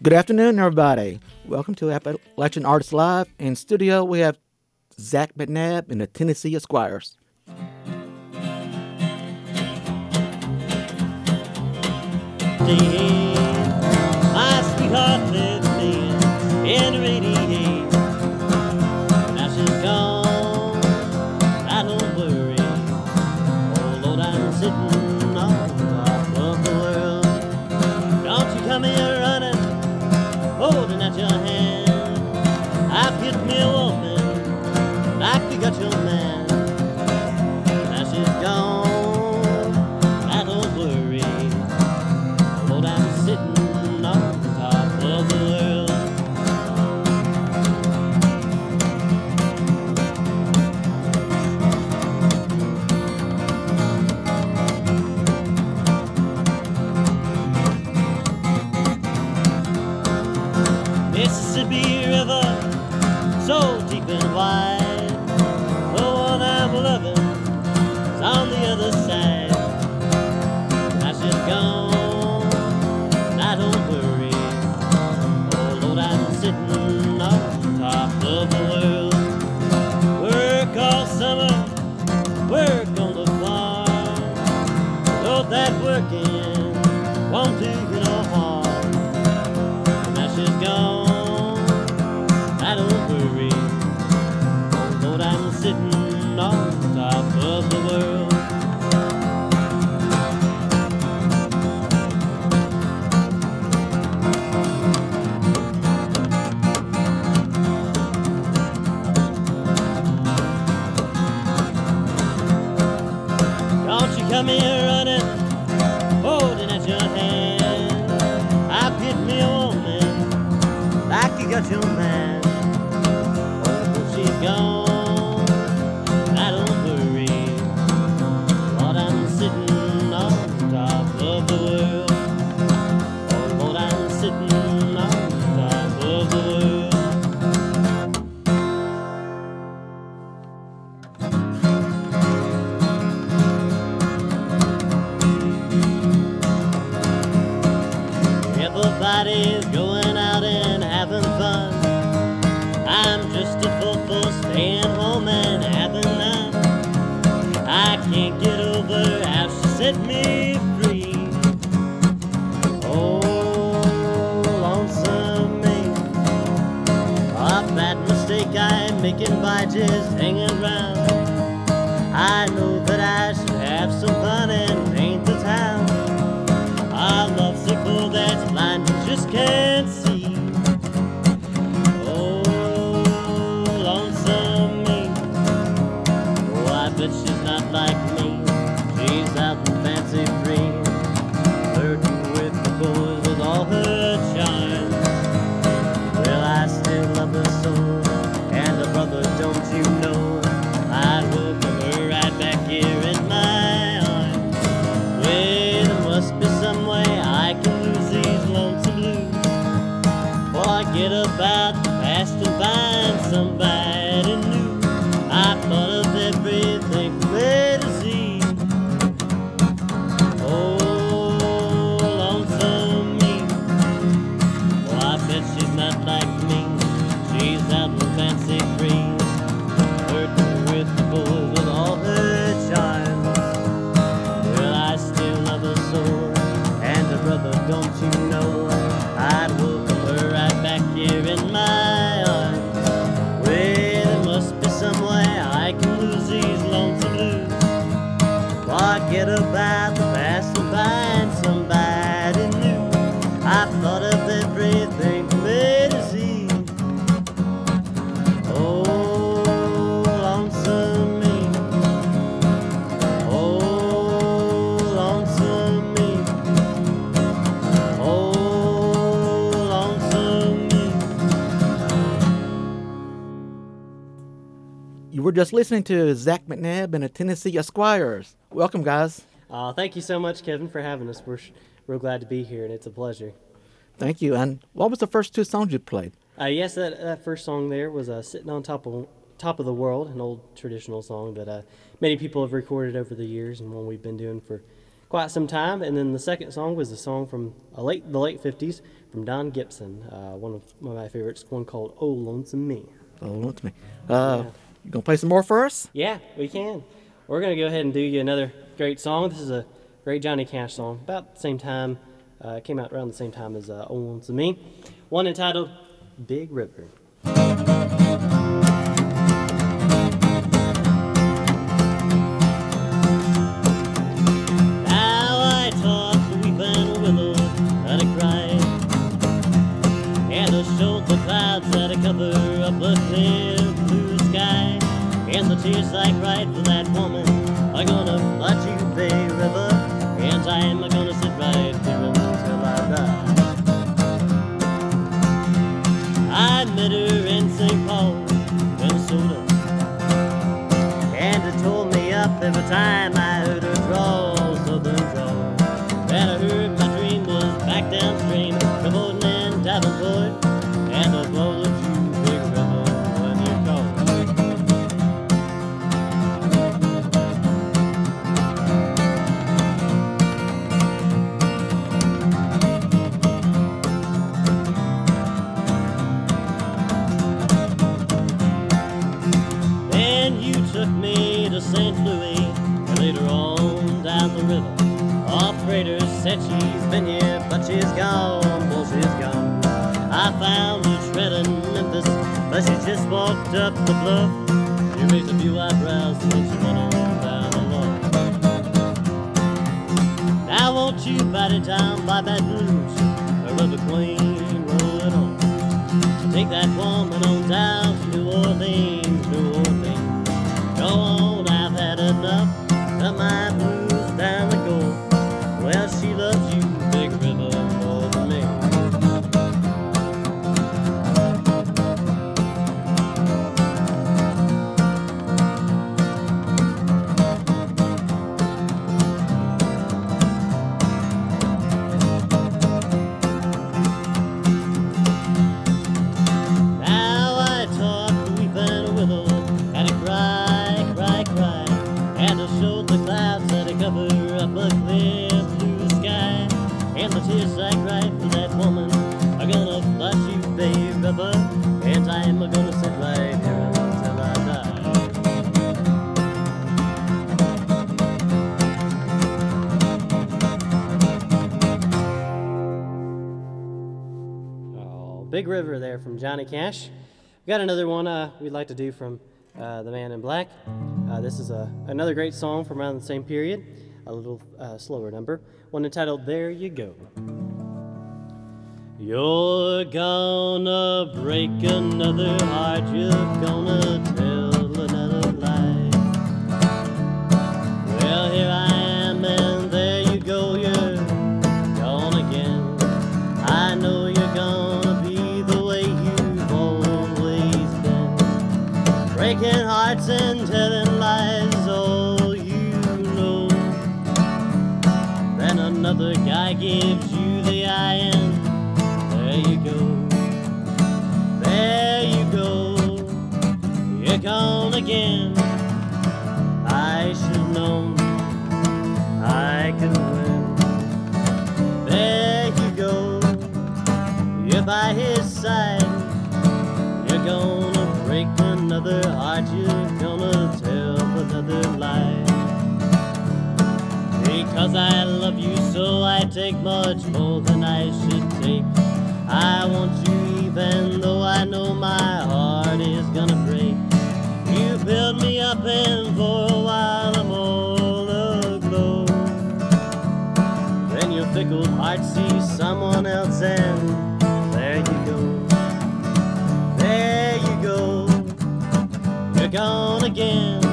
Good afternoon, everybody. Welcome to Appalachian Artists Live. In studio, we have Zach McNabb and the Tennessee Esquires. My sweetheart me in 88. Come here running, holding at your hand. I get me a woman like you got your man. I'm by just hanging around. I know that I should have some fun and paint the town. A lovesickle that's blind and just can't listening to Zach McNabb and the Tennessee Esquires. Welcome, guys. Uh, thank you so much, Kevin, for having us. We're sh- real glad to be here, and it's a pleasure. Thank you. And what was the first two songs you played? Uh, yes, that, that first song there was uh, "Sitting on Top of Top of the World," an old traditional song that uh, many people have recorded over the years, and one we've been doing for quite some time. And then the second song was a song from a late the late 50s from Don Gibson, uh, one, of, one of my favorites, one called Oh Lonesome Me. Oh, on to me. Uh, You gonna play some more for us? Yeah, we can. We're to go ahead and do you another great song. This is a great Johnny Cash song, about the same time, uh, came out around the same time as uh, Oh Lonesome Me. One entitled Big River. To clouds that cover up a sky, and the tears I cried for that woman are gonna flood you, Bay River, and I'm gonna sit right here until I die. I met her in St. Paul, Minnesota. And it tore me up every time I heard her drawl, said she's been here, but she's gone, well, she's gone. I found her shredding Memphis, but she just walked up the bluff. She raised a few eyebrows, and she went on down lawn. Now won't you bite it down by Baton Rouge, or River Queen, it on. Take that woman on down to New Orleans, New Orleans. Go on, I've had enough of my blues cover up sky, and the tears I cried for that woman are gonna you, and I'm gonna sit right here until I die. Oh, Big River there from Johnny Cash. We got another one uh, we'd like to do from uh, the Man in Black. Uh, this is a, another great song from around the same period, a little uh, slower number, one entitled There You Go. You're gonna break another heart, you're gonna tell another lie. Well, here I Breaking hearts and telling lies, all you know. Then another guy gives you the eye and there you go. There you go. You're gone again. I should know I could win. There you go. You're by his side. You're break another heart. You're gonna tell another lie. Because I love you so I take much more than I should take. I want you even though I know my heart is gonna break. You build me up and for a while I'm all aglow. Then your fickle heart sees someone else and again.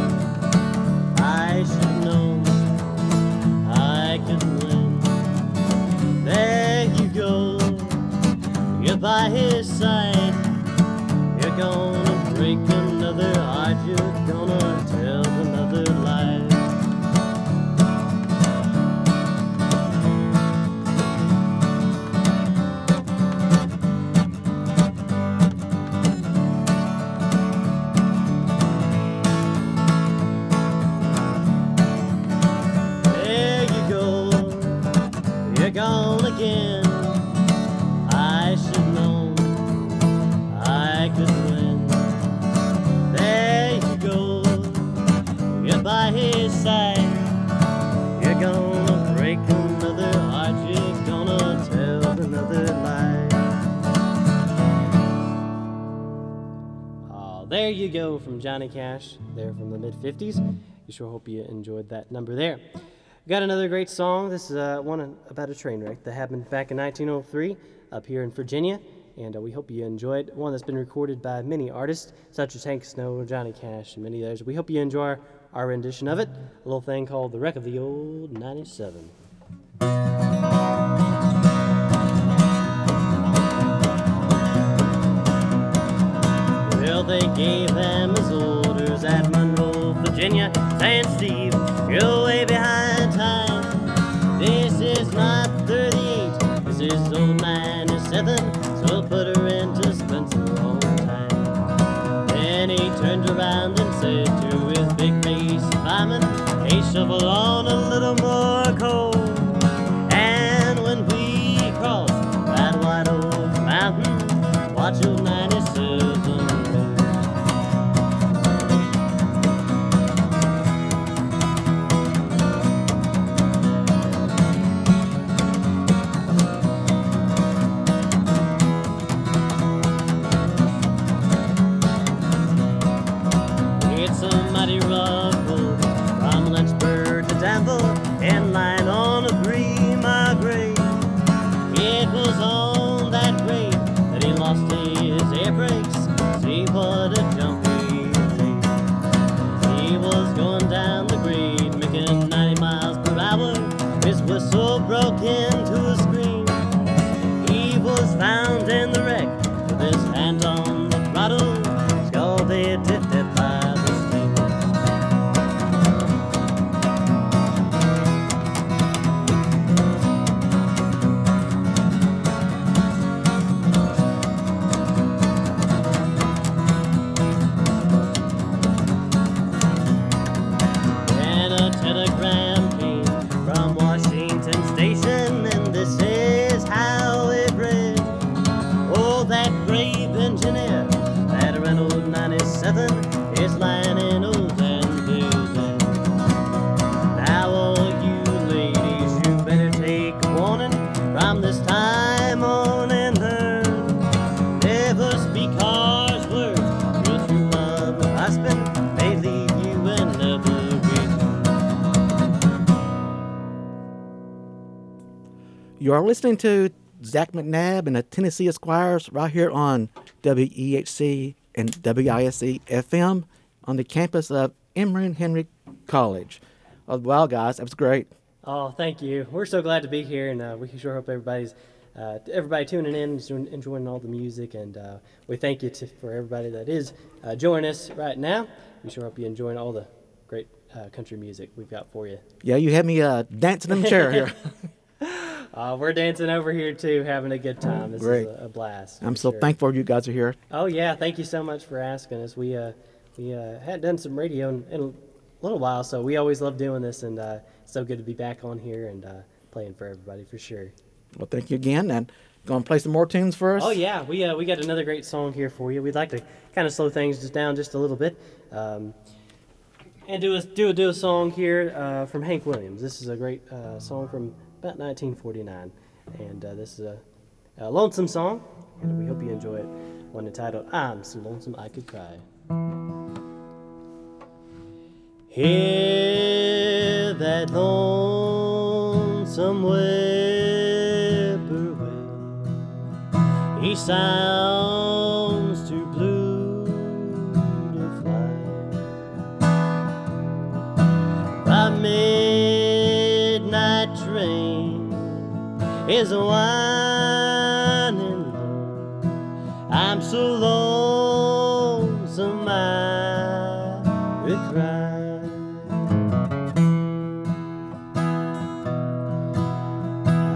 I should know I could win. There you go. You're by his side. You're gonna again. I should know I could win. There you go, you're by his side. You're gonna break another heart, you're gonna tell another lie. Oh, there you go from Johnny Cash, there from the mid 50s. You sure hope you enjoyed that number there. Got another great song. This is uh, one about a train wreck that happened back in 1903 up here in Virginia. And uh, we hope you enjoyed one that's been recorded by many artists, such as Hank Snow, Johnny Cash, and many others. We hope you enjoy our, rendition of it, a little thing called The Wreck of the Old 97. Well, they gave them his orders at Monroe, Virginia. Saying, Steve, you're way behind not 38, this is old 7, So I'll put her into Spencer on time. Then he turned around and said to his big face fireman, Hey, shovel on a little more You are listening to Zach McNabb and the Tennessee Esquires right here on WEHC and WISE FM on the campus of Emory and Henry College. Oh, wow, guys, that was great. Oh, thank you. We're so glad to be here, and uh, we sure hope everybody's uh, everybody tuning in, is enjoying- enjoying all the music, and uh, we thank you to, for everybody that is uh, joining us right now. We sure hope you're enjoying all the great uh, country music we've got for you. Yeah, you had me uh, dancing in the chair here. Uh, we're dancing over here too, having a good time. This Great. is a, a blast. I'm so sure. thankful you guys are here. Oh yeah, thank you so much for asking us. We uh, we uh, had done some radio in, in a little while, so we always love doing this, and uh, so good to be back on here and uh, playing for everybody for sure. Well, thank you again. And going to play some more tunes for us? Oh yeah, we uh, we got another great song here for you. We'd like to kind of slow things just down just a little bit, um, and do a do a do a song here uh, from Hank Williams. This is a great uh, song from about 1949, and uh, this is a, a lonesome song, and we hope you enjoy it. One entitled "I'm So Lonesome I Could Cry." Hear that lonesome whippoorwill. He sounds too blue to fly. The midnight is winding low. I'm so lonesome I could cry.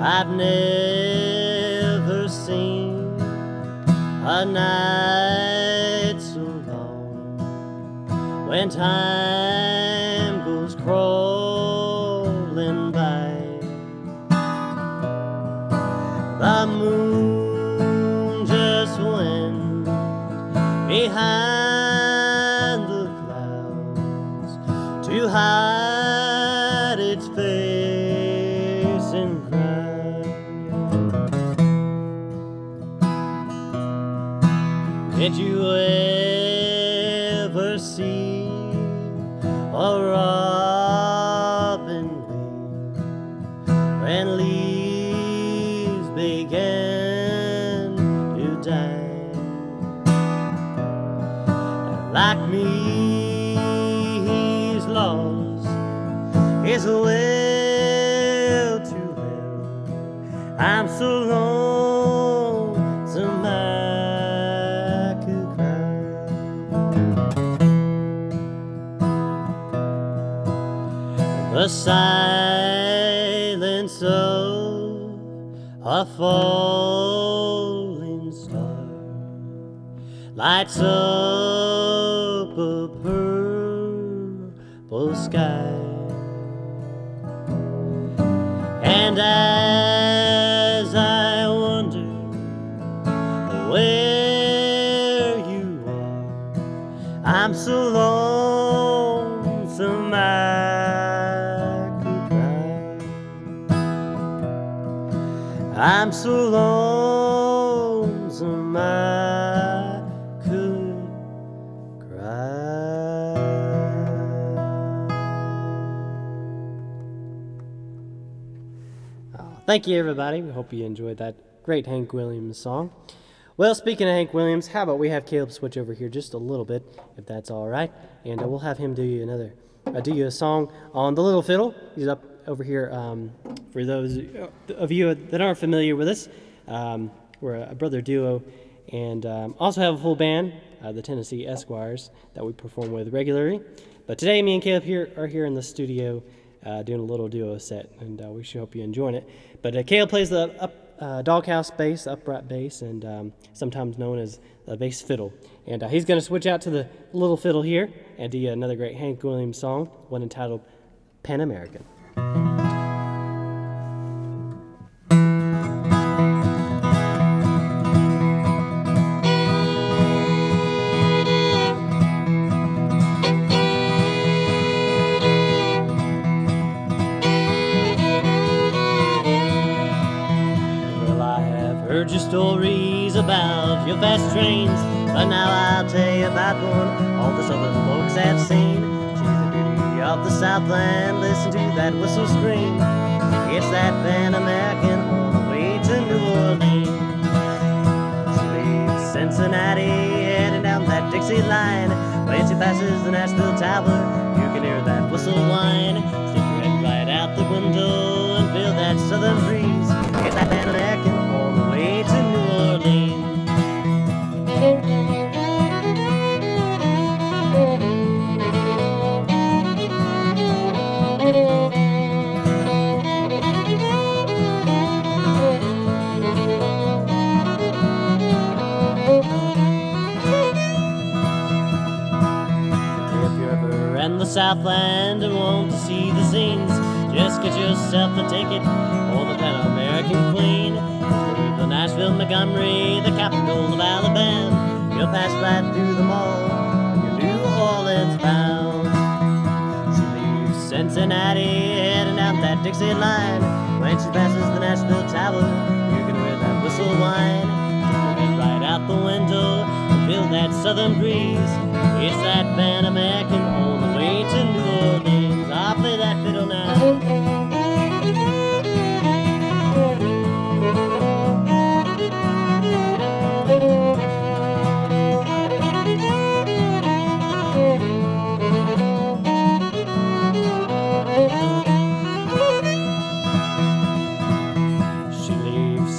I've never seen a night so long when time silence of a falling star. Lights up Thank you, everybody. We hope you enjoyed that great Hank Williams song. Well, speaking of Hank Williams, how about we have Caleb switch over here just a little bit, if that's all right, and uh, we'll have him do you another, uh, do you a song on the little fiddle. He's up over here. Um, for those of you that aren't familiar with us, um, we're a brother duo, and um, also have a full band, uh, the Tennessee Esquires, that we perform with regularly. But today, me and Caleb here are here in the studio uh, doing a little duo set, and uh, we should hope you're enjoying it. But uh, Caleb plays the up, uh, doghouse bass, upright bass, and um, sometimes known as the bass fiddle. And uh, he's going to switch out to the little fiddle here and do another great Hank Williams song, one entitled Pan American. But now I'll tell you about one all the southern folks have seen. She's the beauty of the Southland, listen to that whistle scream. It's that Pan American on the way to New Orleans. She leaves Cincinnati, heading down that Dixie line. When she passes the Nashville Tower, you can hear that whistle whine. Southland and want to see the scenes, just get yourself a ticket for the Pan American Queen. Through the Nashville, Montgomery, the capital of Alabama. You'll pass right through the mall you're New Orleans bound. She leaves Cincinnati, heading down that Dixie line. When she passes the Nashville Tower, you can hear that whistle whine. Head right out the window feel that southern breeze. It's that Pan American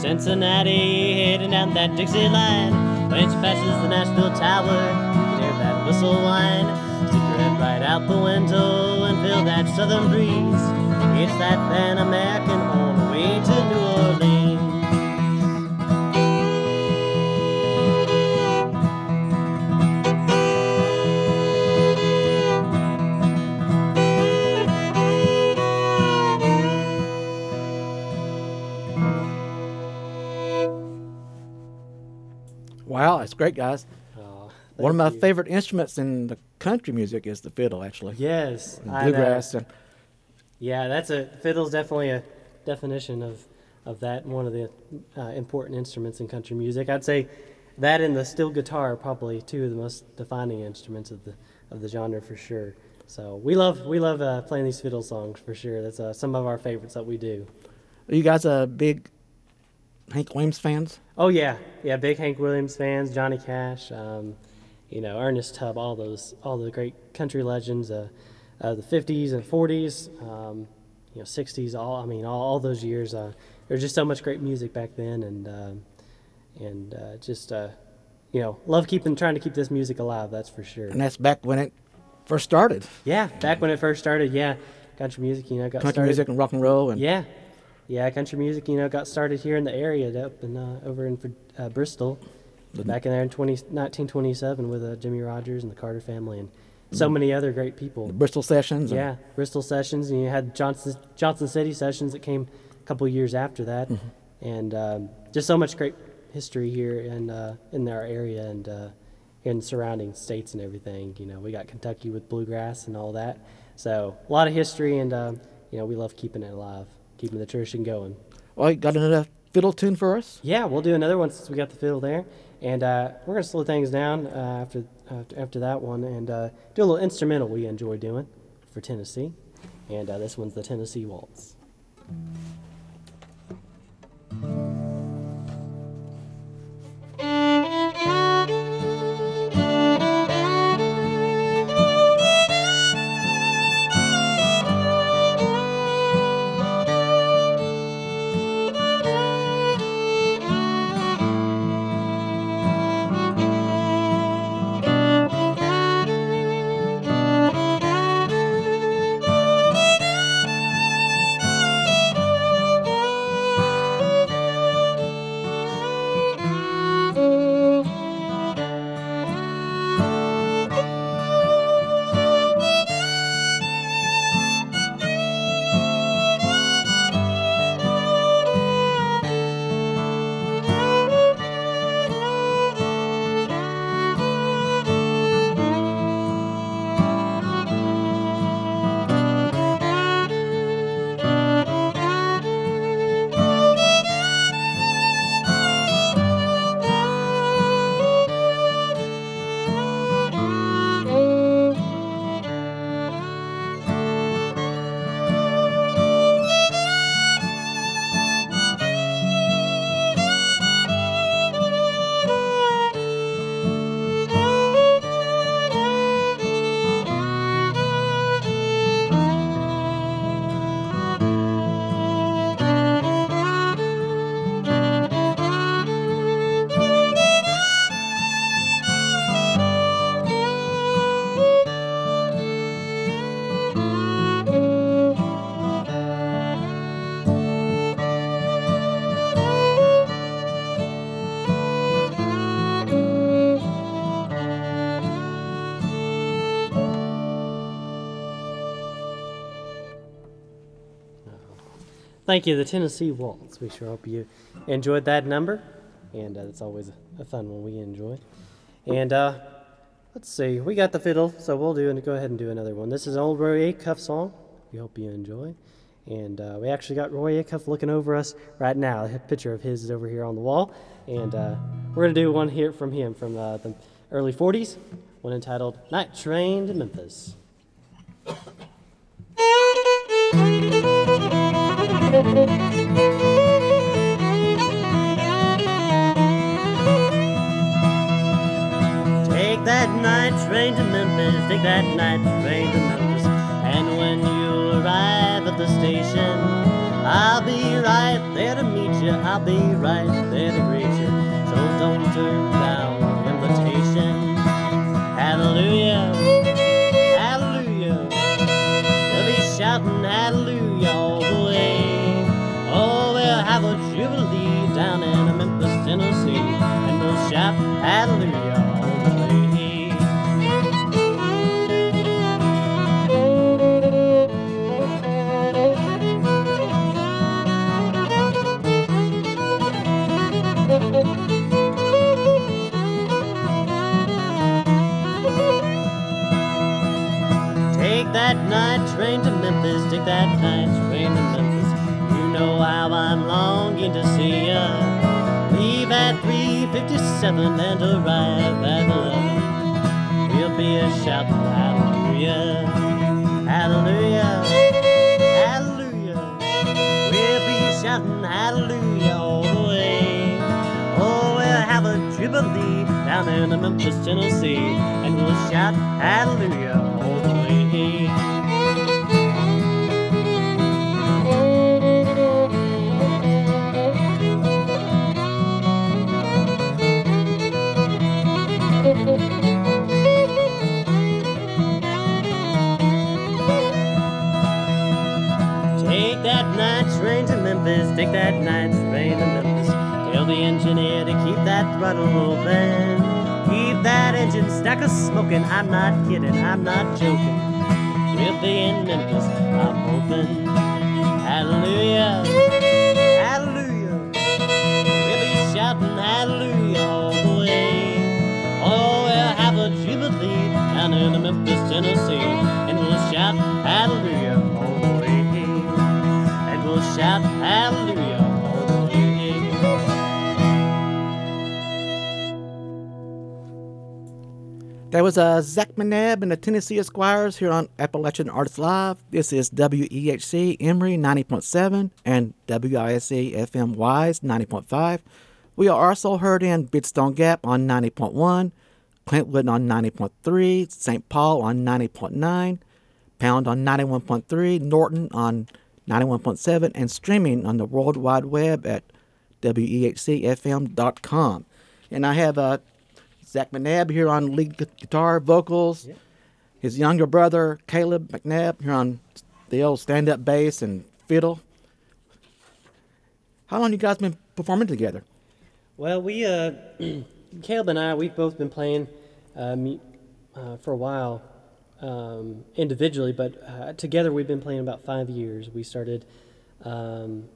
Cincinnati, heading down that Dixie line. When she passes the Nashville Tower, you can hear that whistle whine. Out the window and feel that southern breeze. It's that Pan American on the way to New Orleans. Wow, that's great, guys. One of my you. favorite instruments in the country music is the fiddle, actually. Yes, And bluegrass. And Yeah, that's a fiddle's definitely a definition of of that. One of the uh, important instruments in country music. I'd say that and the steel guitar are probably two of the most defining instruments of the of the genre for sure. So we love we love uh, playing these fiddle songs for sure. That's uh, some of our favorites that we do. Are you guys a big Hank Williams fans? Oh yeah, yeah, big Hank Williams fans, Johnny Cash, um, you know Ernest Tubb, all those all the great country legends, uh, uh, the '50s and '40s, um, you know '60s, all I mean all, all those years. Uh, there was just so much great music back then, and um, and uh, just uh, you know love keeping trying to keep this music alive. That's for sure. And that's back when it first started. Yeah, back when it first started, yeah, country music, you know, got Country started. music and rock and roll. And Yeah, yeah, country music, you know, got started here in the area, up in uh, over in uh, Back in there in 20, 1927 with uh, Jimmie Rodgers and the Carter family and so many other great people. the Bristol sessions. Yeah, Bristol sessions, and you had Johnson Johnson City sessions that came a couple years after that, and um, just so much great history here in uh, in our area and uh, in surrounding states and everything. You know, we got Kentucky with bluegrass and all that, so a lot of history, and um, you know, we love keeping it alive, keeping the tradition going. Well, you got another fiddle tune for us? Yeah, we'll do another one since we got the fiddle there, and uh, we're gonna slow things down uh, after, after after that one and uh, do a little instrumental we enjoy doing for Tennessee, and uh, this one's the Tennessee Waltz. Thank you, the Tennessee Waltz. We sure hope you enjoyed that number, and uh, it's always a, fun one we enjoy. And uh, let's see, we got the fiddle, so we'll do and go ahead and do another one. This is an old Roy Acuff song. We hope you enjoy. And uh, we actually got Roy Acuff looking over us right now. A picture of his is over here on the wall, and uh, we're gonna do one here from him from uh, the early '40s, one entitled "Night Train to Memphis." Take that night train to Memphis, take that night train to Memphis. And when you arrive at the station, I'll be right there to meet you, I'll be right there to greet you. So don't turn down the invitation. Hallelujah. Take that night train to Memphis. You know how I'm longing to see ya. Leave at 3:57 and arrive at 11. We'll be a shouting hallelujah, hallelujah, hallelujah. We'll be shouting hallelujah all the way. Oh, we'll have a jubilee down in Memphis, Tennessee, and we'll shout hallelujah all the way. Memphis, take that night train to Memphis. Tell the engineer to keep that throttle open. Keep that engine stack a smoking. I'm not kidding, I'm not joking. We'll be in Memphis, I'm hoping. Hallelujah, hallelujah. We'll be shouting hallelujah all the way. Oh, we'll have a jubilee down in Memphis, Tennessee, That was uh, Zach McNabb and the Tennessee Esquires here on Appalachian Artists Live. This is WEHC Emory 90.7 and WISE FM Wise 90.5. We are also heard in Big Stone Gap on 90.1, Clintwood on 90.3, St. Paul on 90.9, Pound on 91.3, Norton on 91.7, and streaming on the World Wide Web at WEHCFM.com. And I have uh, Zach McNabb here on lead guitar, vocals. His younger brother, Caleb McNabb, here on the old stand up bass and fiddle. How long you guys been performing together? Well, we, uh, Caleb and I, we've both been playing mu- uh, for a while um, individually, but uh, together we've been playing about five years. We started um,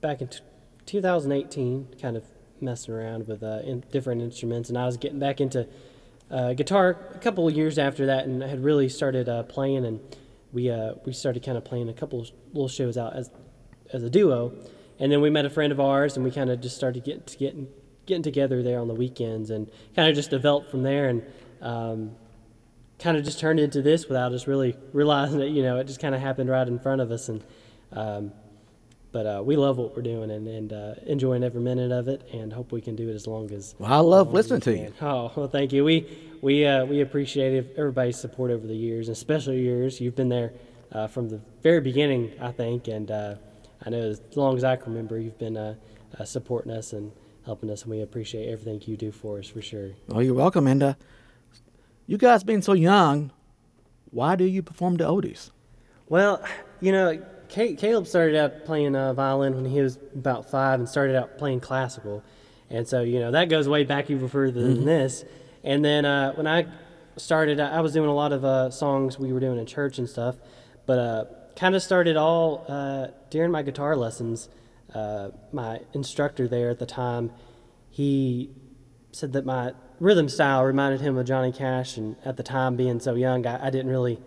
back in t- 2018, kind of messing around with uh, in different instruments, and I was getting back into uh, guitar a couple of years after that, and I had really started uh, playing, and we uh, we started kind of playing a couple little shows out as as a duo, and then we met a friend of ours, and we kind of just started getting getting getting together there on the weekends, and kind of just developed from there, and um, kind of just turned into this without us really realizing it. You know, it just kind of happened right in front of us, and um, but uh, we love what we're doing and, and uh, enjoying every minute of it, and hope we can do it as long as. Well, I love as long as we listening to you. Oh well, thank you. We we uh, we appreciate everybody's support over the years, and especially yours. You've been there uh, from the very beginning, I think, and uh, I know as long as I can remember, you've been uh, uh, supporting us and helping us, and we appreciate everything you do for us for sure. Oh, you're welcome. And uh, you guys being so young, why do you perform the oldies? Well, you know, Caleb started out playing uh, violin when he was about five and started out playing classical. And so, you know, that goes way back even further than this. And then uh, when I started, I I was doing a lot of uh, songs we were doing in church and stuff, but uh, kind of started all uh, during my guitar lessons. Uh, my instructor there at the time, he said that my rhythm style reminded him of Johnny Cash, and at the time, being so young, I, I didn't really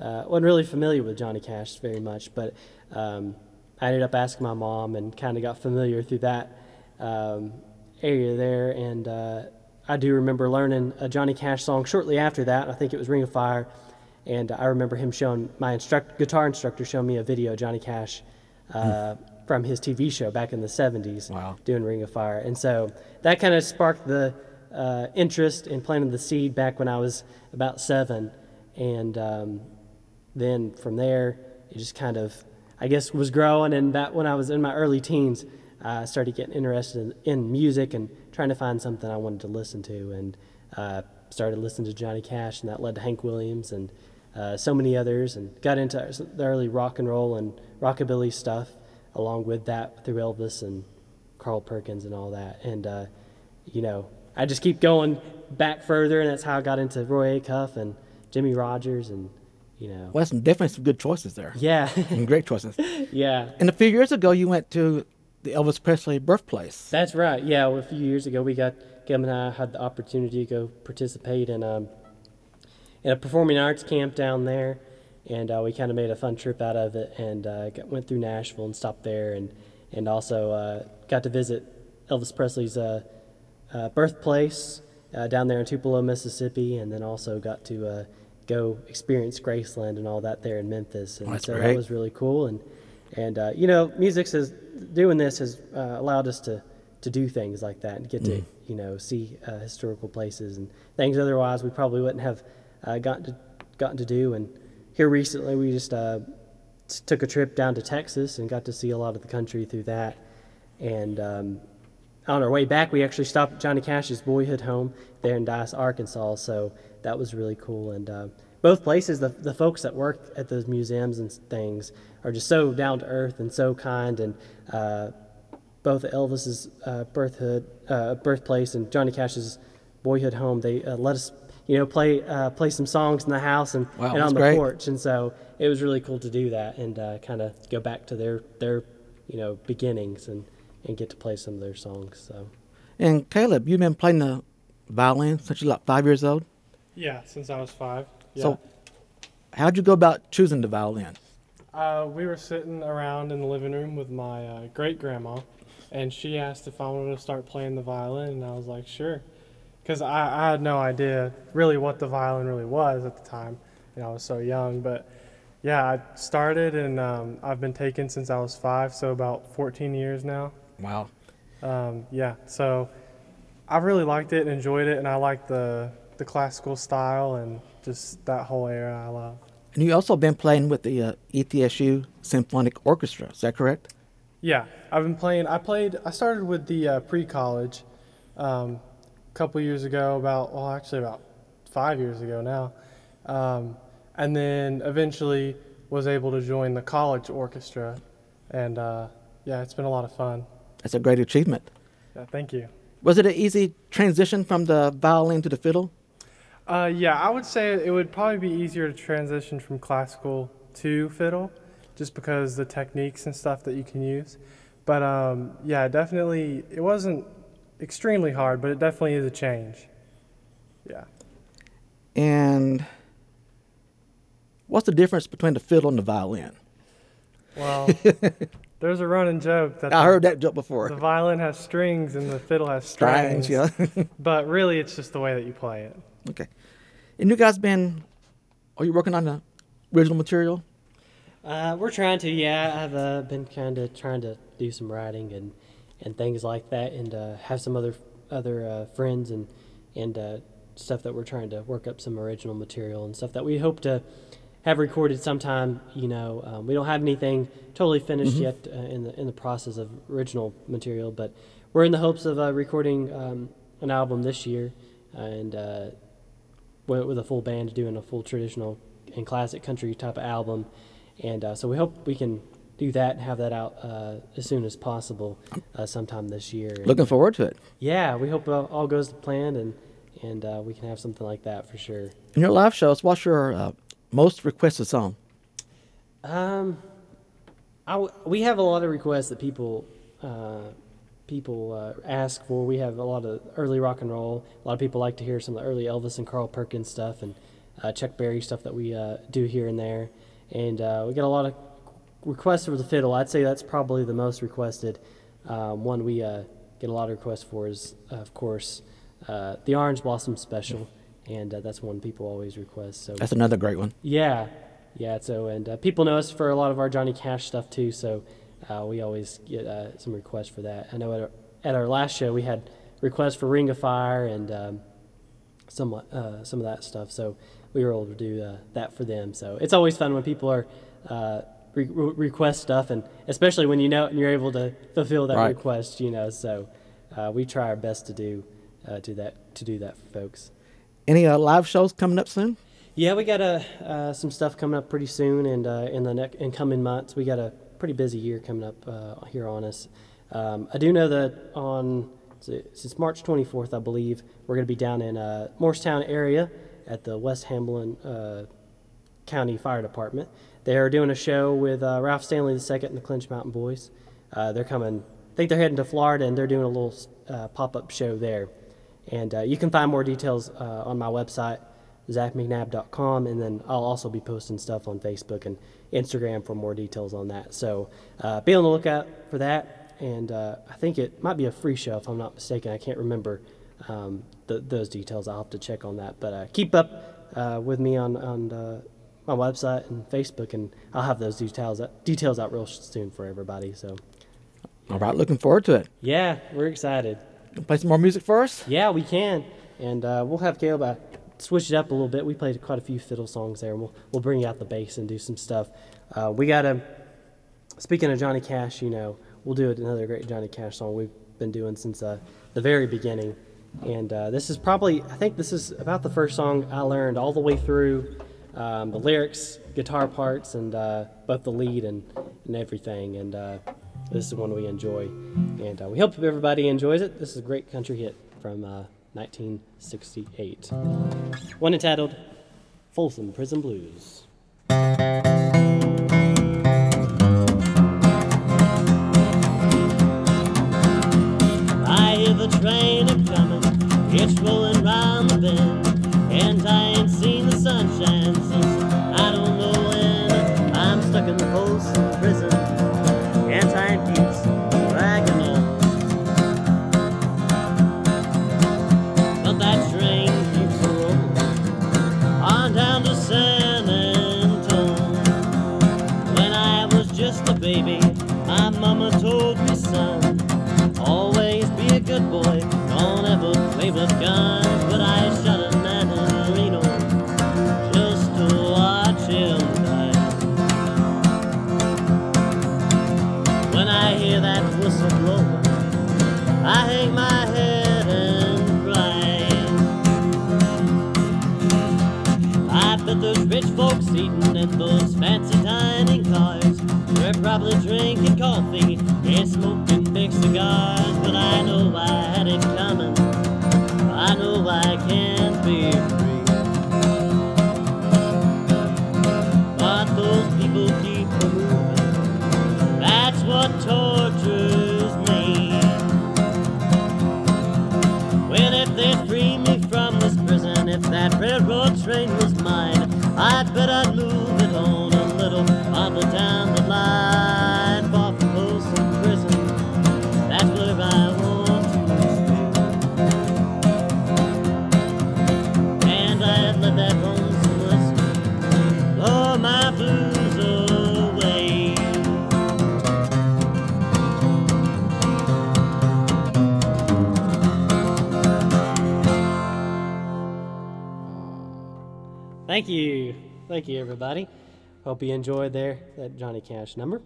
uh, wasn't really familiar with Johnny Cash very much. But um, I ended up asking my mom and kind of got familiar through that um, area there, and uh, I do remember learning a Johnny Cash song shortly after that. I think it was Ring of Fire, and I remember him showing my instruct, guitar instructor showing me a video of Johnny Cash. Uh, From his TV show back in the 70s, Wow. doing Ring of Fire. And so that kind of sparked the uh, interest in planting the seed back when I was about seven. And um, then from there, it just kind of, I guess, was growing. And that when I was in my early teens, I started getting interested in, music and trying to find something I wanted to listen to. And uh, started listening to Johnny Cash, and that led to Hank Williams and uh, so many others, and got into the early rock and roll and rockabilly stuff along with that through Elvis and Carl Perkins and all that. And, uh, you know, I just keep going back further, and that's how I got into Roy Acuff and Jimmie Rodgers and, you know. Well, some definitely some good choices there. Yeah, Some great choices. yeah. And a few years ago, you went to the Elvis Presley birthplace. That's right. Yeah, well, a few years ago, we got Kim and I had the opportunity to go participate in um, in a performing arts camp down there, and uh, we kind of made a fun trip out of it, and uh, got, went through Nashville and stopped there, and and also uh, got to visit Elvis Presley's uh, uh, birthplace uh, down there in Tupelo, Mississippi, and then also got to uh, go experience Graceland and all that there in Memphis. And Oh, so that was really cool. And and uh, you know, music has doing this has uh, allowed us to to do things like that and get to you know see uh, historical places and things otherwise we probably wouldn't have uh, gotten to gotten to do. And here recently, we just uh, took a trip down to Texas and got to see a lot of the country through that. And um, on our way back, we actually stopped at Johnny Cash's boyhood home there in Dyess, Arkansas. So that was really cool. And uh, both places, the, the folks that work at those museums and things are just so down to earth and so kind. And uh, both Elvis's uh, birthhood, uh, birthplace and Johnny Cash's boyhood home, they uh, let us, you know, play uh, play some songs in the house and, Wow, and on the great. porch. And so it was really cool to do that and uh, kind of go back to their their you know beginnings and and get to play some of their songs. So. And Caleb, you've been playing the violin since you're like five years old. Yeah, since I was five. Yeah. So, how'd you go about choosing the violin? uh, we were sitting around in the living room with my uh, great grandma, and she asked if I wanted to start playing the violin, and I was like, sure. Because I, I had no idea really what the violin really was at the time. You know, I was so young. But yeah, I started, and um, I've been taking since I was five, so about 14 years now. Wow. Um, yeah, so I really liked it and enjoyed it, and I like the, the classical style and just that whole era I love. And you also been playing with the uh, ETSU Symphonic Orchestra. Is that correct? Yeah, I've been playing. I played. I started with the uh, pre-college um, a couple years ago. About well, actually about five years ago now, um, and then eventually was able to join the college orchestra, and uh, yeah, it's been a lot of fun. That's a great achievement. Yeah, thank you. Was it an easy transition from the violin to the fiddle? Uh, yeah, I would say it would probably be easier to transition from classical to fiddle, just because the techniques and stuff that you can use. But um, yeah, definitely, it wasn't extremely hard, but it definitely is a change. Yeah. And what's the difference between the fiddle and the violin? Well, there's a running joke that I the, heard that joke before. the violin has strings and the fiddle has strings. Strange, yeah. But really, it's just the way that you play it. okay. And you guys been, are you working on the original material? Uh, we're trying to, yeah. I've uh, been kind of trying to do some writing and, and things like that, and uh, have some other other uh, friends and and uh, stuff that we're trying to work up some original material and stuff that we hope to have recorded sometime. You know, um, we don't have anything totally finished yet uh, in the in the process of original material, but we're in the hopes of uh, recording um, an album this year and uh, with, a full band doing a full traditional and classic country type of album. And uh, so we hope we can do that and have that out uh, as soon as possible, uh, sometime this year. And, Looking forward to it. yeah, we hope it all goes to plan and and uh, we can have something like that for sure. In your live shows, what's your uh, most requested song? Um, I w- we have a lot of requests that people uh, people uh, ask for. We have a lot of early rock and roll. A lot of people like to hear some of the early Elvis and Carl Perkins stuff and uh, Chuck Berry stuff that we uh, do here and there. And uh, we get a lot of requests for the fiddle. I'd say that's probably the most requested. Um, one we uh, get a lot of requests for is, uh, of course, uh, the Orange Blossom Special, and uh, that's one people always request. So That's another great one. yeah, yeah. So and uh, people know us for a lot of our Johnny Cash stuff too. So uh, we always get uh, some requests for that. I know at our, at our last show we had requests for Ring of Fire and um, some uh, some of that stuff. So we were able to do uh, that for them. So it's always fun when people are uh, re- re- request stuff, and especially when you know and you're able to fulfill that Right. request. You know, so uh, we try our best to do uh, do that to do that for folks. Any uh, live shows coming up soon? Yeah, we got uh, uh, some stuff coming up pretty soon, and uh, in the next in coming months, we got a pretty busy year coming up uh, here on us. Um, I do know that on since March 24th, I believe we're going to be down in uh, Morristown area at the West Hamblen uh, County Fire Department. They're doing a show with uh, Ralph Stanley II and the Clinch Mountain Boys. Uh, they're coming. I think they're heading to Florida, and they're doing a little uh, pop-up show there. And uh, you can find more details on my website, zachmcnabb.com, and then I'll also be posting stuff on Facebook and Instagram for more details on that. So uh, be on the lookout for that. And uh, I think it might be a free show if I'm not mistaken. I can't remember um, th- those details. I'll have to check on that. But uh, keep up uh, with me on on uh, my website and Facebook, and I'll have those details details out real soon for everybody. So All right, looking forward to it. yeah, we're excited. Play some more music for us. Yeah, we can, and uh, we'll have Caleb switch it up a little bit. We played quite a few fiddle songs there, and we'll we'll bring out the bass and do some stuff. Uh, we got to. Speaking of Johnny Cash, you know, we'll do another great Johnny Cash song we've been doing since uh, the very beginning, and uh, this is probably I think this is about the first song I learned all the way through. Um, the lyrics, guitar parts, and uh, both the lead and, and everything. And uh, this is one we enjoy. And uh, we hope everybody enjoys it. This is a great country hit from 1968. One entitled Folsom Prison Blues. I hear the train a comin', it's rolling round the bend, and I told me, son, always be a good boy, don't ever play with guns. Probably drinking coffee and smoking big cigars. But I know I had it coming. I know I can't be free. But those people keep moving. That's what tortures me. Well, if they free me from this prison, if that railroad train was mine, I'd bet I'd move it on a little farther down Thank you. Thank you, everybody. Hope you enjoyed there that Johnny Cash number.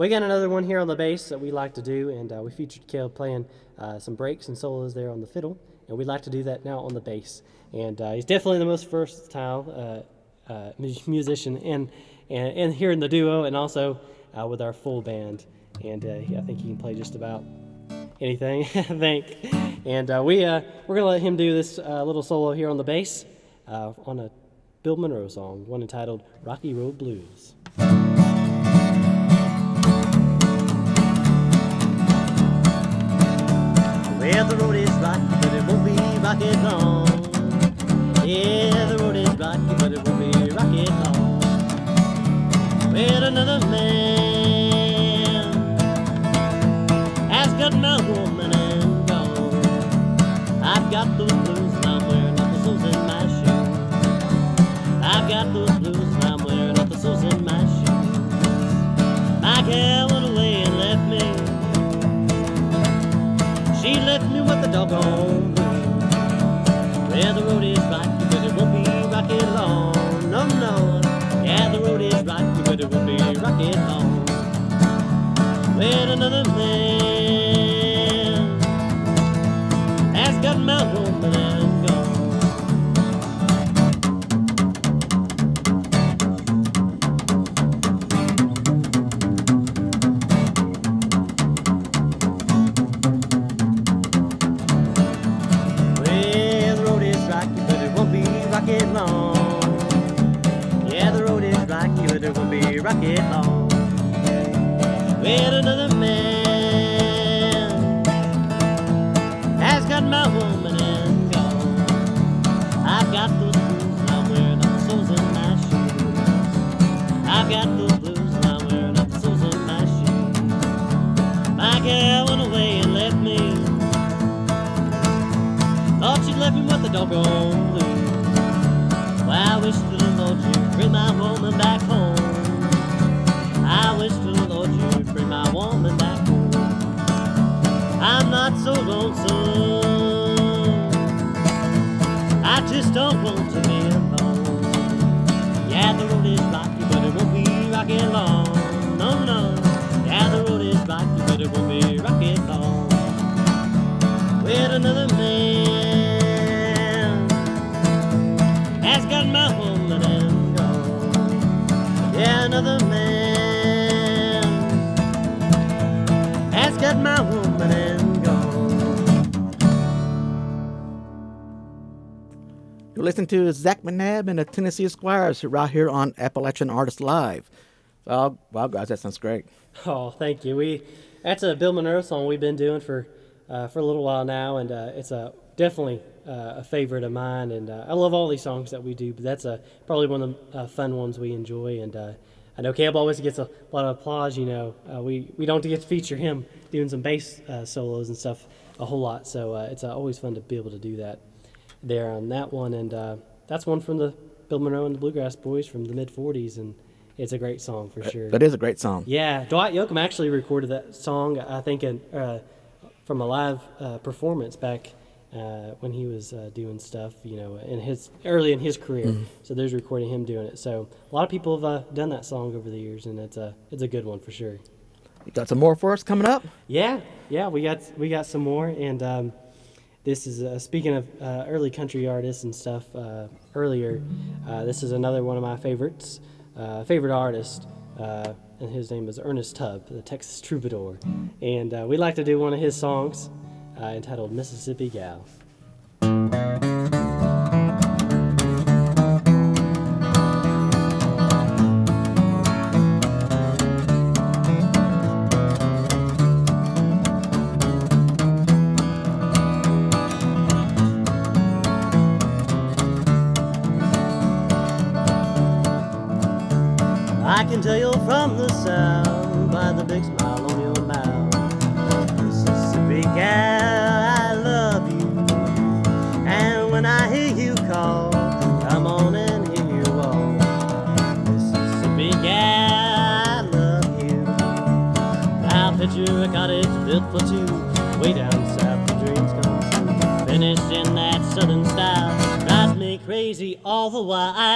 We got another one here on the bass that we like to do, and uh, we featured Caleb playing uh, some breaks and solos there on the fiddle, and we'd like to do that now on the bass. And uh, he's definitely the most versatile uh, uh, musician in, in here in the duo, and also uh, with our full band. And I think he can play just about anything, I think. And we we're gonna let him do this little solo here on the bass on a Bill Monroe song, one entitled "Rocky Road Blues." Well, the road is rocky, but it won't be rocky long. Yeah, the road is rocky, but it won't be rocky long. Well, another man has got my woman got those blues and I'm wearing up the soles in my shoes. My gal went away and left me. She left me with the doggone blues. Well, the road is rocky, but it won't be rocky long. No, no. Yeah, the road is rocky, but it won't be rocky long. Well, another man Well, I wish to the Lord you'd bring my woman back home. I wish to the Lord you'd bring my woman back home. I'm not so lonesome. I just don't want to be alone. Yeah, the road is rocky, but it won't be rocky long. No, no. Yeah, the road is rocky, but it won't be rocky long. With another You're listening to Zach McNabb and the Tennessee Esquires right here on Appalachian Artists Live. Oh, wow, guys, that sounds great. Oh, thank you. We that's a Bill Monroe song we've been doing for uh, for a little while now, and uh, it's a definitely uh, a favorite of mine. And uh, I love all these songs that we do, but that's a probably one of the uh, fun ones we enjoy. And uh, I know Caleb always gets a lot of applause. You know, uh, we we don't get to feature him doing some bass uh, solos and stuff a whole lot, so uh, it's uh, always fun to be able to do that there on that one. And uh, that's one from the Bill Monroe and the Bluegrass Boys from the mid '40s, and it's a great song for sure. That is a great song. Yeah, Dwight Yoakam actually recorded that song, I think, in, uh, from a live uh, performance back uh, when he was uh, doing stuff, you know, in his early in his career. So there's recording him doing it. So a lot of people have uh, done that song over the years, and it's a it's a good one for sure. You got some more for us coming up? Yeah, yeah, we got we got some more, and um, this is uh, speaking of uh, early country artists and stuff. Uh, earlier, uh, this is another one of my favorites, uh, favorite artist, and his name is Ernest Tubb, the Texas Troubadour, and we like to do one of his songs entitled "Mississippi Gal." Crazy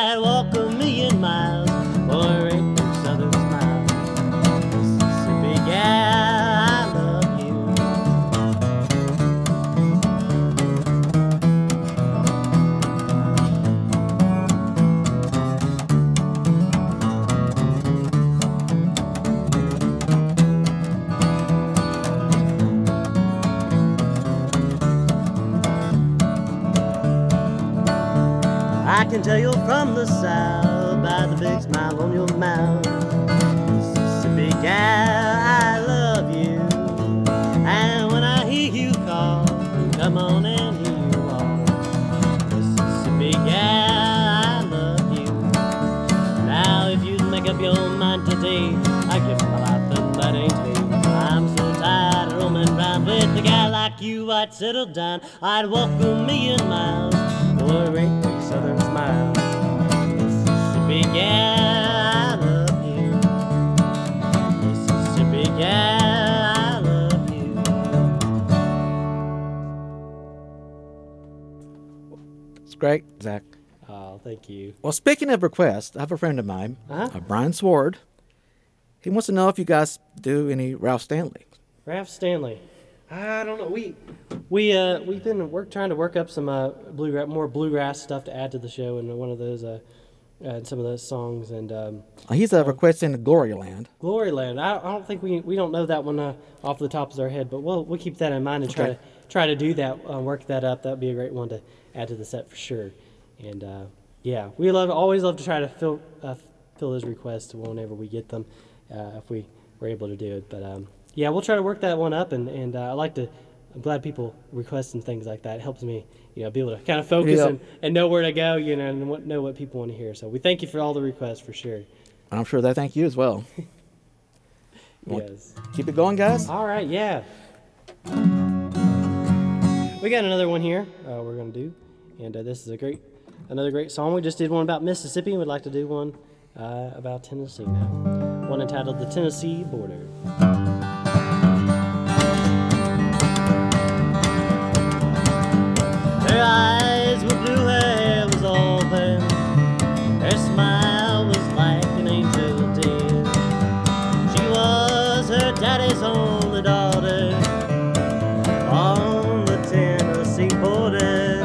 settle down. I'd walk a million miles for a great southern smile. Mississippi gal, I love you. Mississippi gal, I love you. It's great, Zach. Oh, thank you. Well, speaking of requests, I have a friend of mine, Uh-huh. uh, Brian Sword. He wants to know if you guys do any Ralph Stanley. Ralph Stanley. I don't know. We we uh we've been work trying to work up some uh bluegrass more bluegrass stuff to add to the show and one of those uh and some of those songs and um Uh, he's uh, requesting the Gloryland. Gloryland. I, I don't think we we don't know that one uh, off the top of our head, but we'll we'll keep that in mind and try Okay. to try to do that, uh, work that up. That'd be a great one to add to the set for sure. And uh, yeah, we love always love to try to fill uh, fill those requests whenever we get them, uh, if we were able to do it. But um, yeah, we'll try to work that one up, and and uh, I like to. I'm glad people request and things like that. It helps me, you know, be able to kind of focus Yeah. and, and know where to go, you know, and what, know what people want to hear. So we thank you for all the requests for sure. And I'm sure they thank you as well. Yes. Keep it going, guys. All right, yeah. We got another one here uh, we're going to do. And uh, this is a great, another great song. We just did one about Mississippi, we'd like to do one uh, about Tennessee now. One entitled "The Tennessee Border." Her eyes were blue, her hair was all there. Her smile was like an angel dear. She was her daddy's only daughter on the Tennessee border.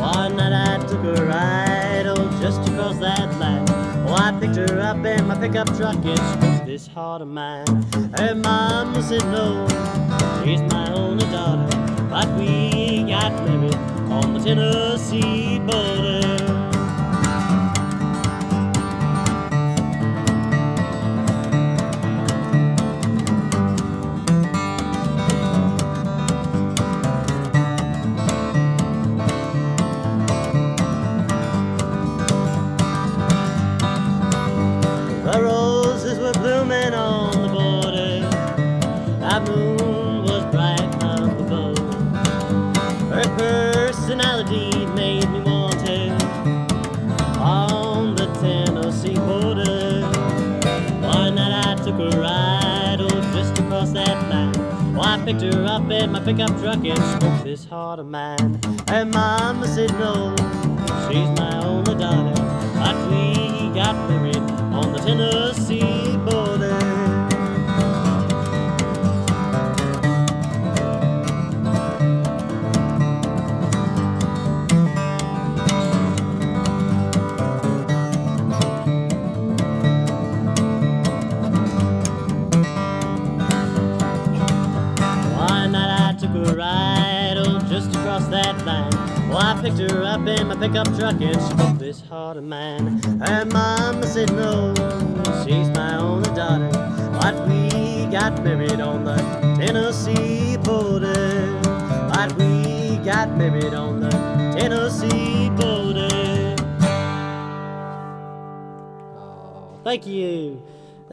One night I took a ride, oh, just across that line. Oh, I picked her up in my pickup truck she this heart of mine. Her mama said no, she's my only daughter, but we got married on the Tennessee border.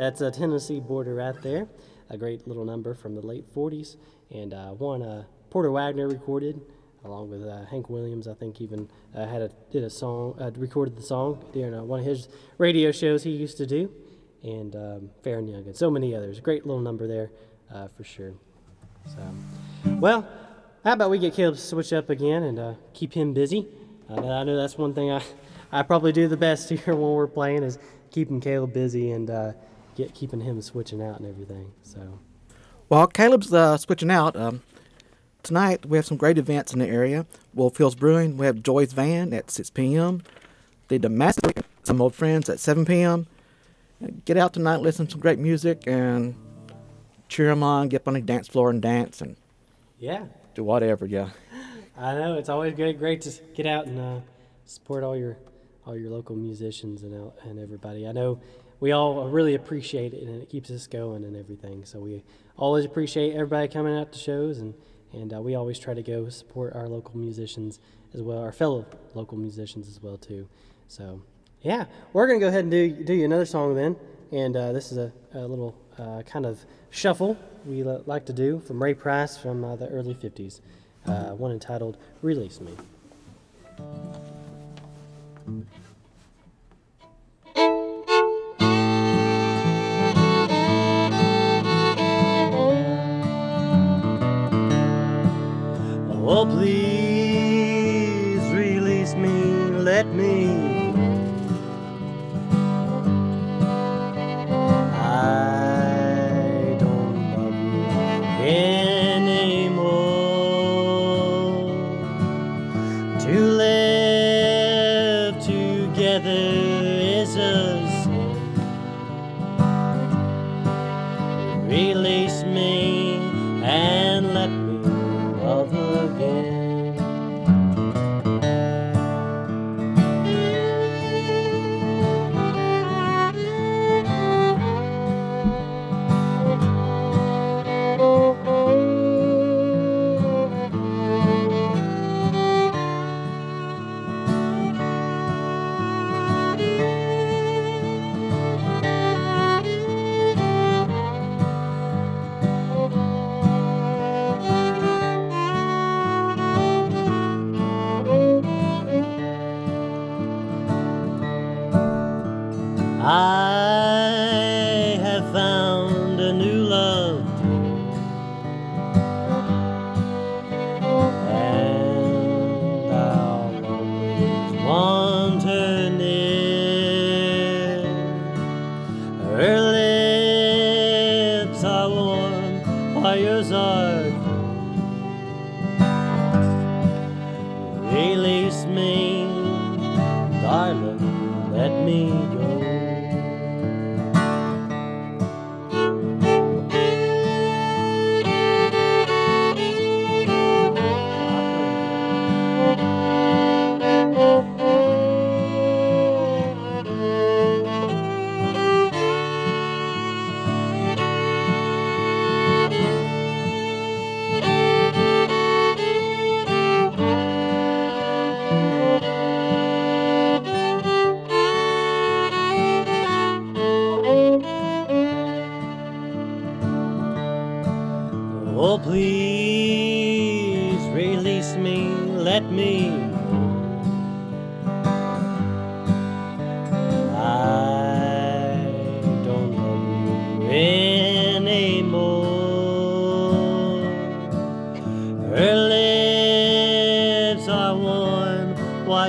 That's a Tennessee border right there. A great little number from the late 40s, and uh, one uh, Porter Wagoner recorded along with uh, Hank Williams. I think even uh, had a did a song, uh, recorded the song during uh, one of his radio shows he used to do, and um, Faron Young, and so many others. Great little number there uh, for sure. So, well, how about we get Caleb to switch up again and uh, keep him busy? I know that's one thing I, I probably do the best here when we're playing is keeping Caleb busy and get keeping him switching out and everything. So, While Caleb's uh, switching out, um, tonight we have some great events in the area. Wolf Hills Brewing, we have Joy's Van at 6 p.m. The Domestic, some old friends at 7 p.m. Get out tonight, listen to some great music, and cheer them on. Get up on the dance floor and dance and yeah, do whatever. Yeah. I know it's always great, great to get out and uh, support all your all your local musicians and and everybody. I know we all really appreciate it, and it keeps us going and everything. So we always appreciate everybody coming out to shows, and and uh, we always try to go support our local musicians as well, our fellow local musicians as well too. So yeah, we're gonna go ahead and do do you another song then, and uh, this is a, a little uh, kind of shuffle we li- like to do from Ray Price from uh, the early '50s uh, one entitled Release Me. Oh, please release me, let me.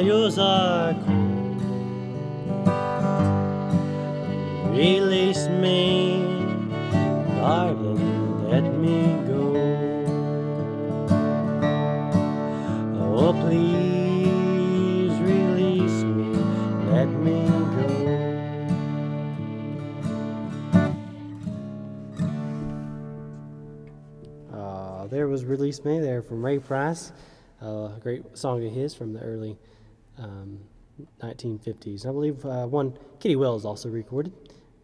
Cold. Release me, darling, let me go. Oh, please release me, let me go. Uh, there was Release Me there from Ray Price, uh, a great song of his from the early um, 1950s. I believe uh, one Kitty Wells also recorded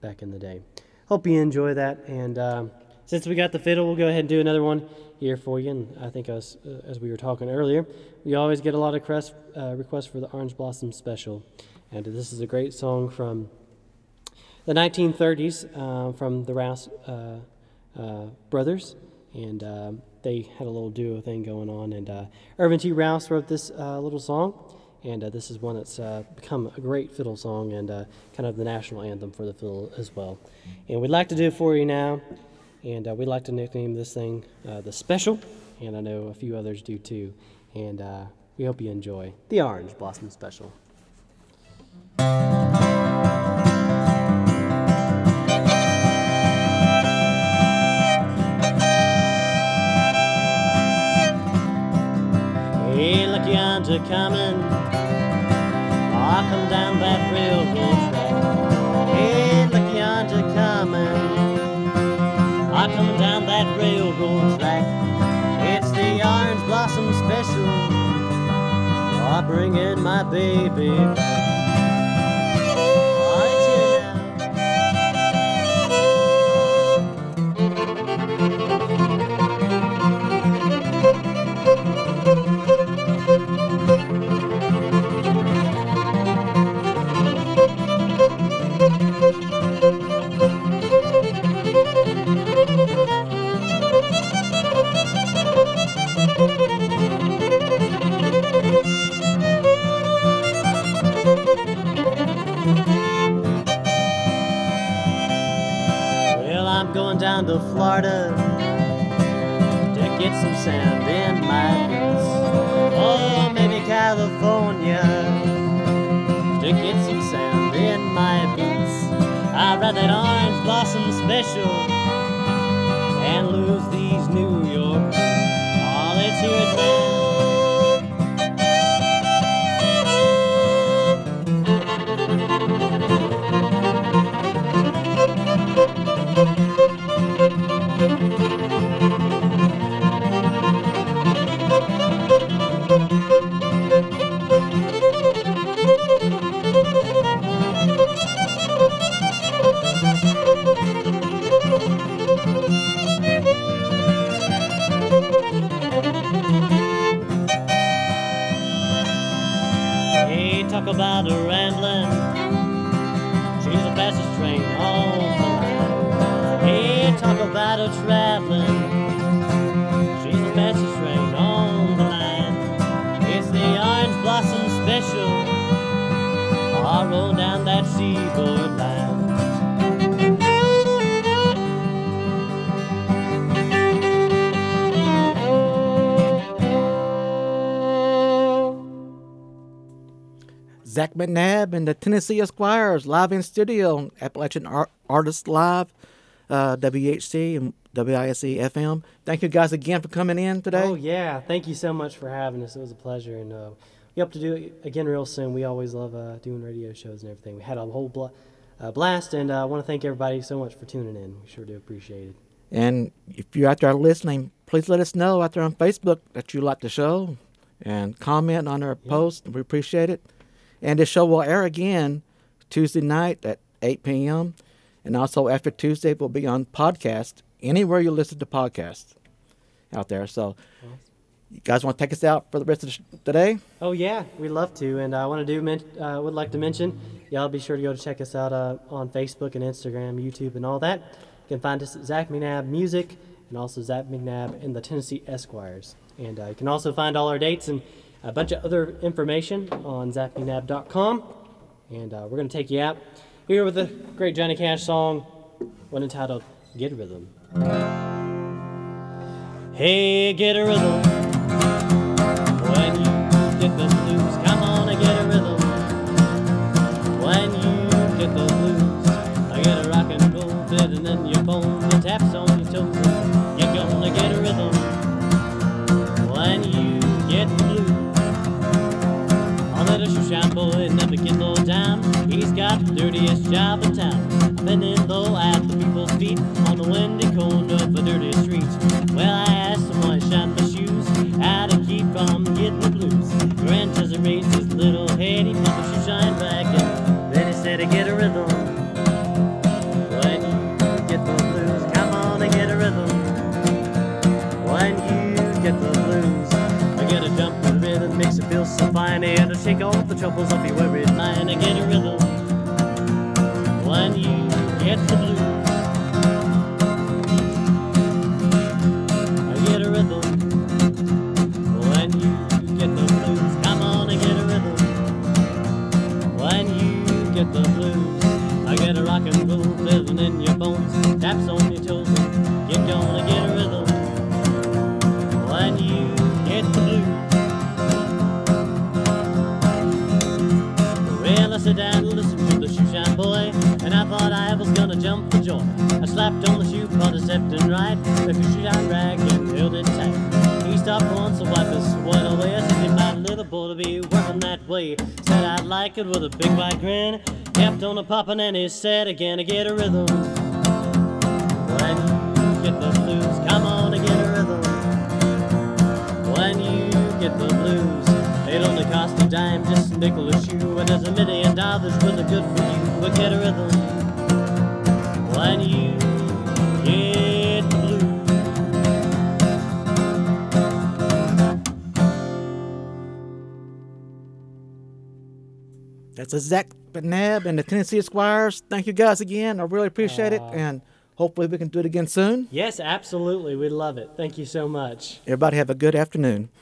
back in the day. Hope you enjoy that. And um, since we got the fiddle, we'll go ahead and do another one here for you. And I think as, uh, as we were talking earlier, we always get a lot of crest, uh, requests for the Orange Blossom Special. And this is a great song from the 1930s uh, from the Rouse uh, uh, brothers, and um they had a little duo thing going on. And uh, Ervin T. Rouse wrote this uh, little song, and uh, this is one that's uh, become a great fiddle song and uh, kind of the national anthem for the fiddle as well. And we'd like to do it for you now, and uh, we'd like to nickname this thing uh, the Special, and I know a few others do too. And uh, we hope you enjoy the Orange Blossom Special. Hey, look yonder coming. I come down that railroad track. Hey, look yonder coming. I come down that railroad track. It's the orange blossom special. I bring in my baby roll down that seaboard line. Zach McNabb and the Tennessee Esquires live in studio, Appalachian Art- Artists Live, uh, WEHC and WISE FM. Thank you guys again for coming in today. Oh, yeah. Thank you so much for having us. It was a pleasure. And uh, hope to do it again real soon. We always love uh, doing radio shows and everything. We had a whole bla- uh, blast, and uh, I want to thank everybody so much for tuning in. We sure do appreciate it. And if you're out there listening, please let us know out there on Facebook that you like the show and comment on our post. We appreciate it. And the show will air again Tuesday night at 8 p.m. And also after Tuesday, it will be on podcast anywhere you listen to podcasts out there. So, you guys want to take us out for the rest of the day? Oh yeah, we'd love to, and I want to do men- uh, would like to mention, y'all be sure to go to check us out uh, on Facebook and Instagram, YouTube, and all that. You can find us at Zach McNabb Music and also Zach McNabb and the Tennessee Esquires. And uh, you can also find all our dates and a bunch of other information on zachmcnabb.com. And uh, we're gonna take you out here with a great Johnny Cash song, one entitled "Get Rhythm." Hey, get a rhythm. When you get the blues, come on and get a rhythm. When you get the blues, I get a rock and roll fitting in your bones, the taps on your toes. You're gonna get a rhythm. When you get the blues, a little shoe shine boy never get no time. He's got the dirtiest job in town. Bending low at the get a rhythm. When you get the blues, come on and get a rhythm. When you get the blues, it only costs a dime, just a nickel a shoe, and there's a million dollars really good for you. But get a rhythm when you get the blues. That's a Zach and the Tennessee Esquires. Thank you guys again. I really appreciate it. And hopefully we can do it again soon. Yes, absolutely. We love it. Thank you so much. Everybody have a good afternoon.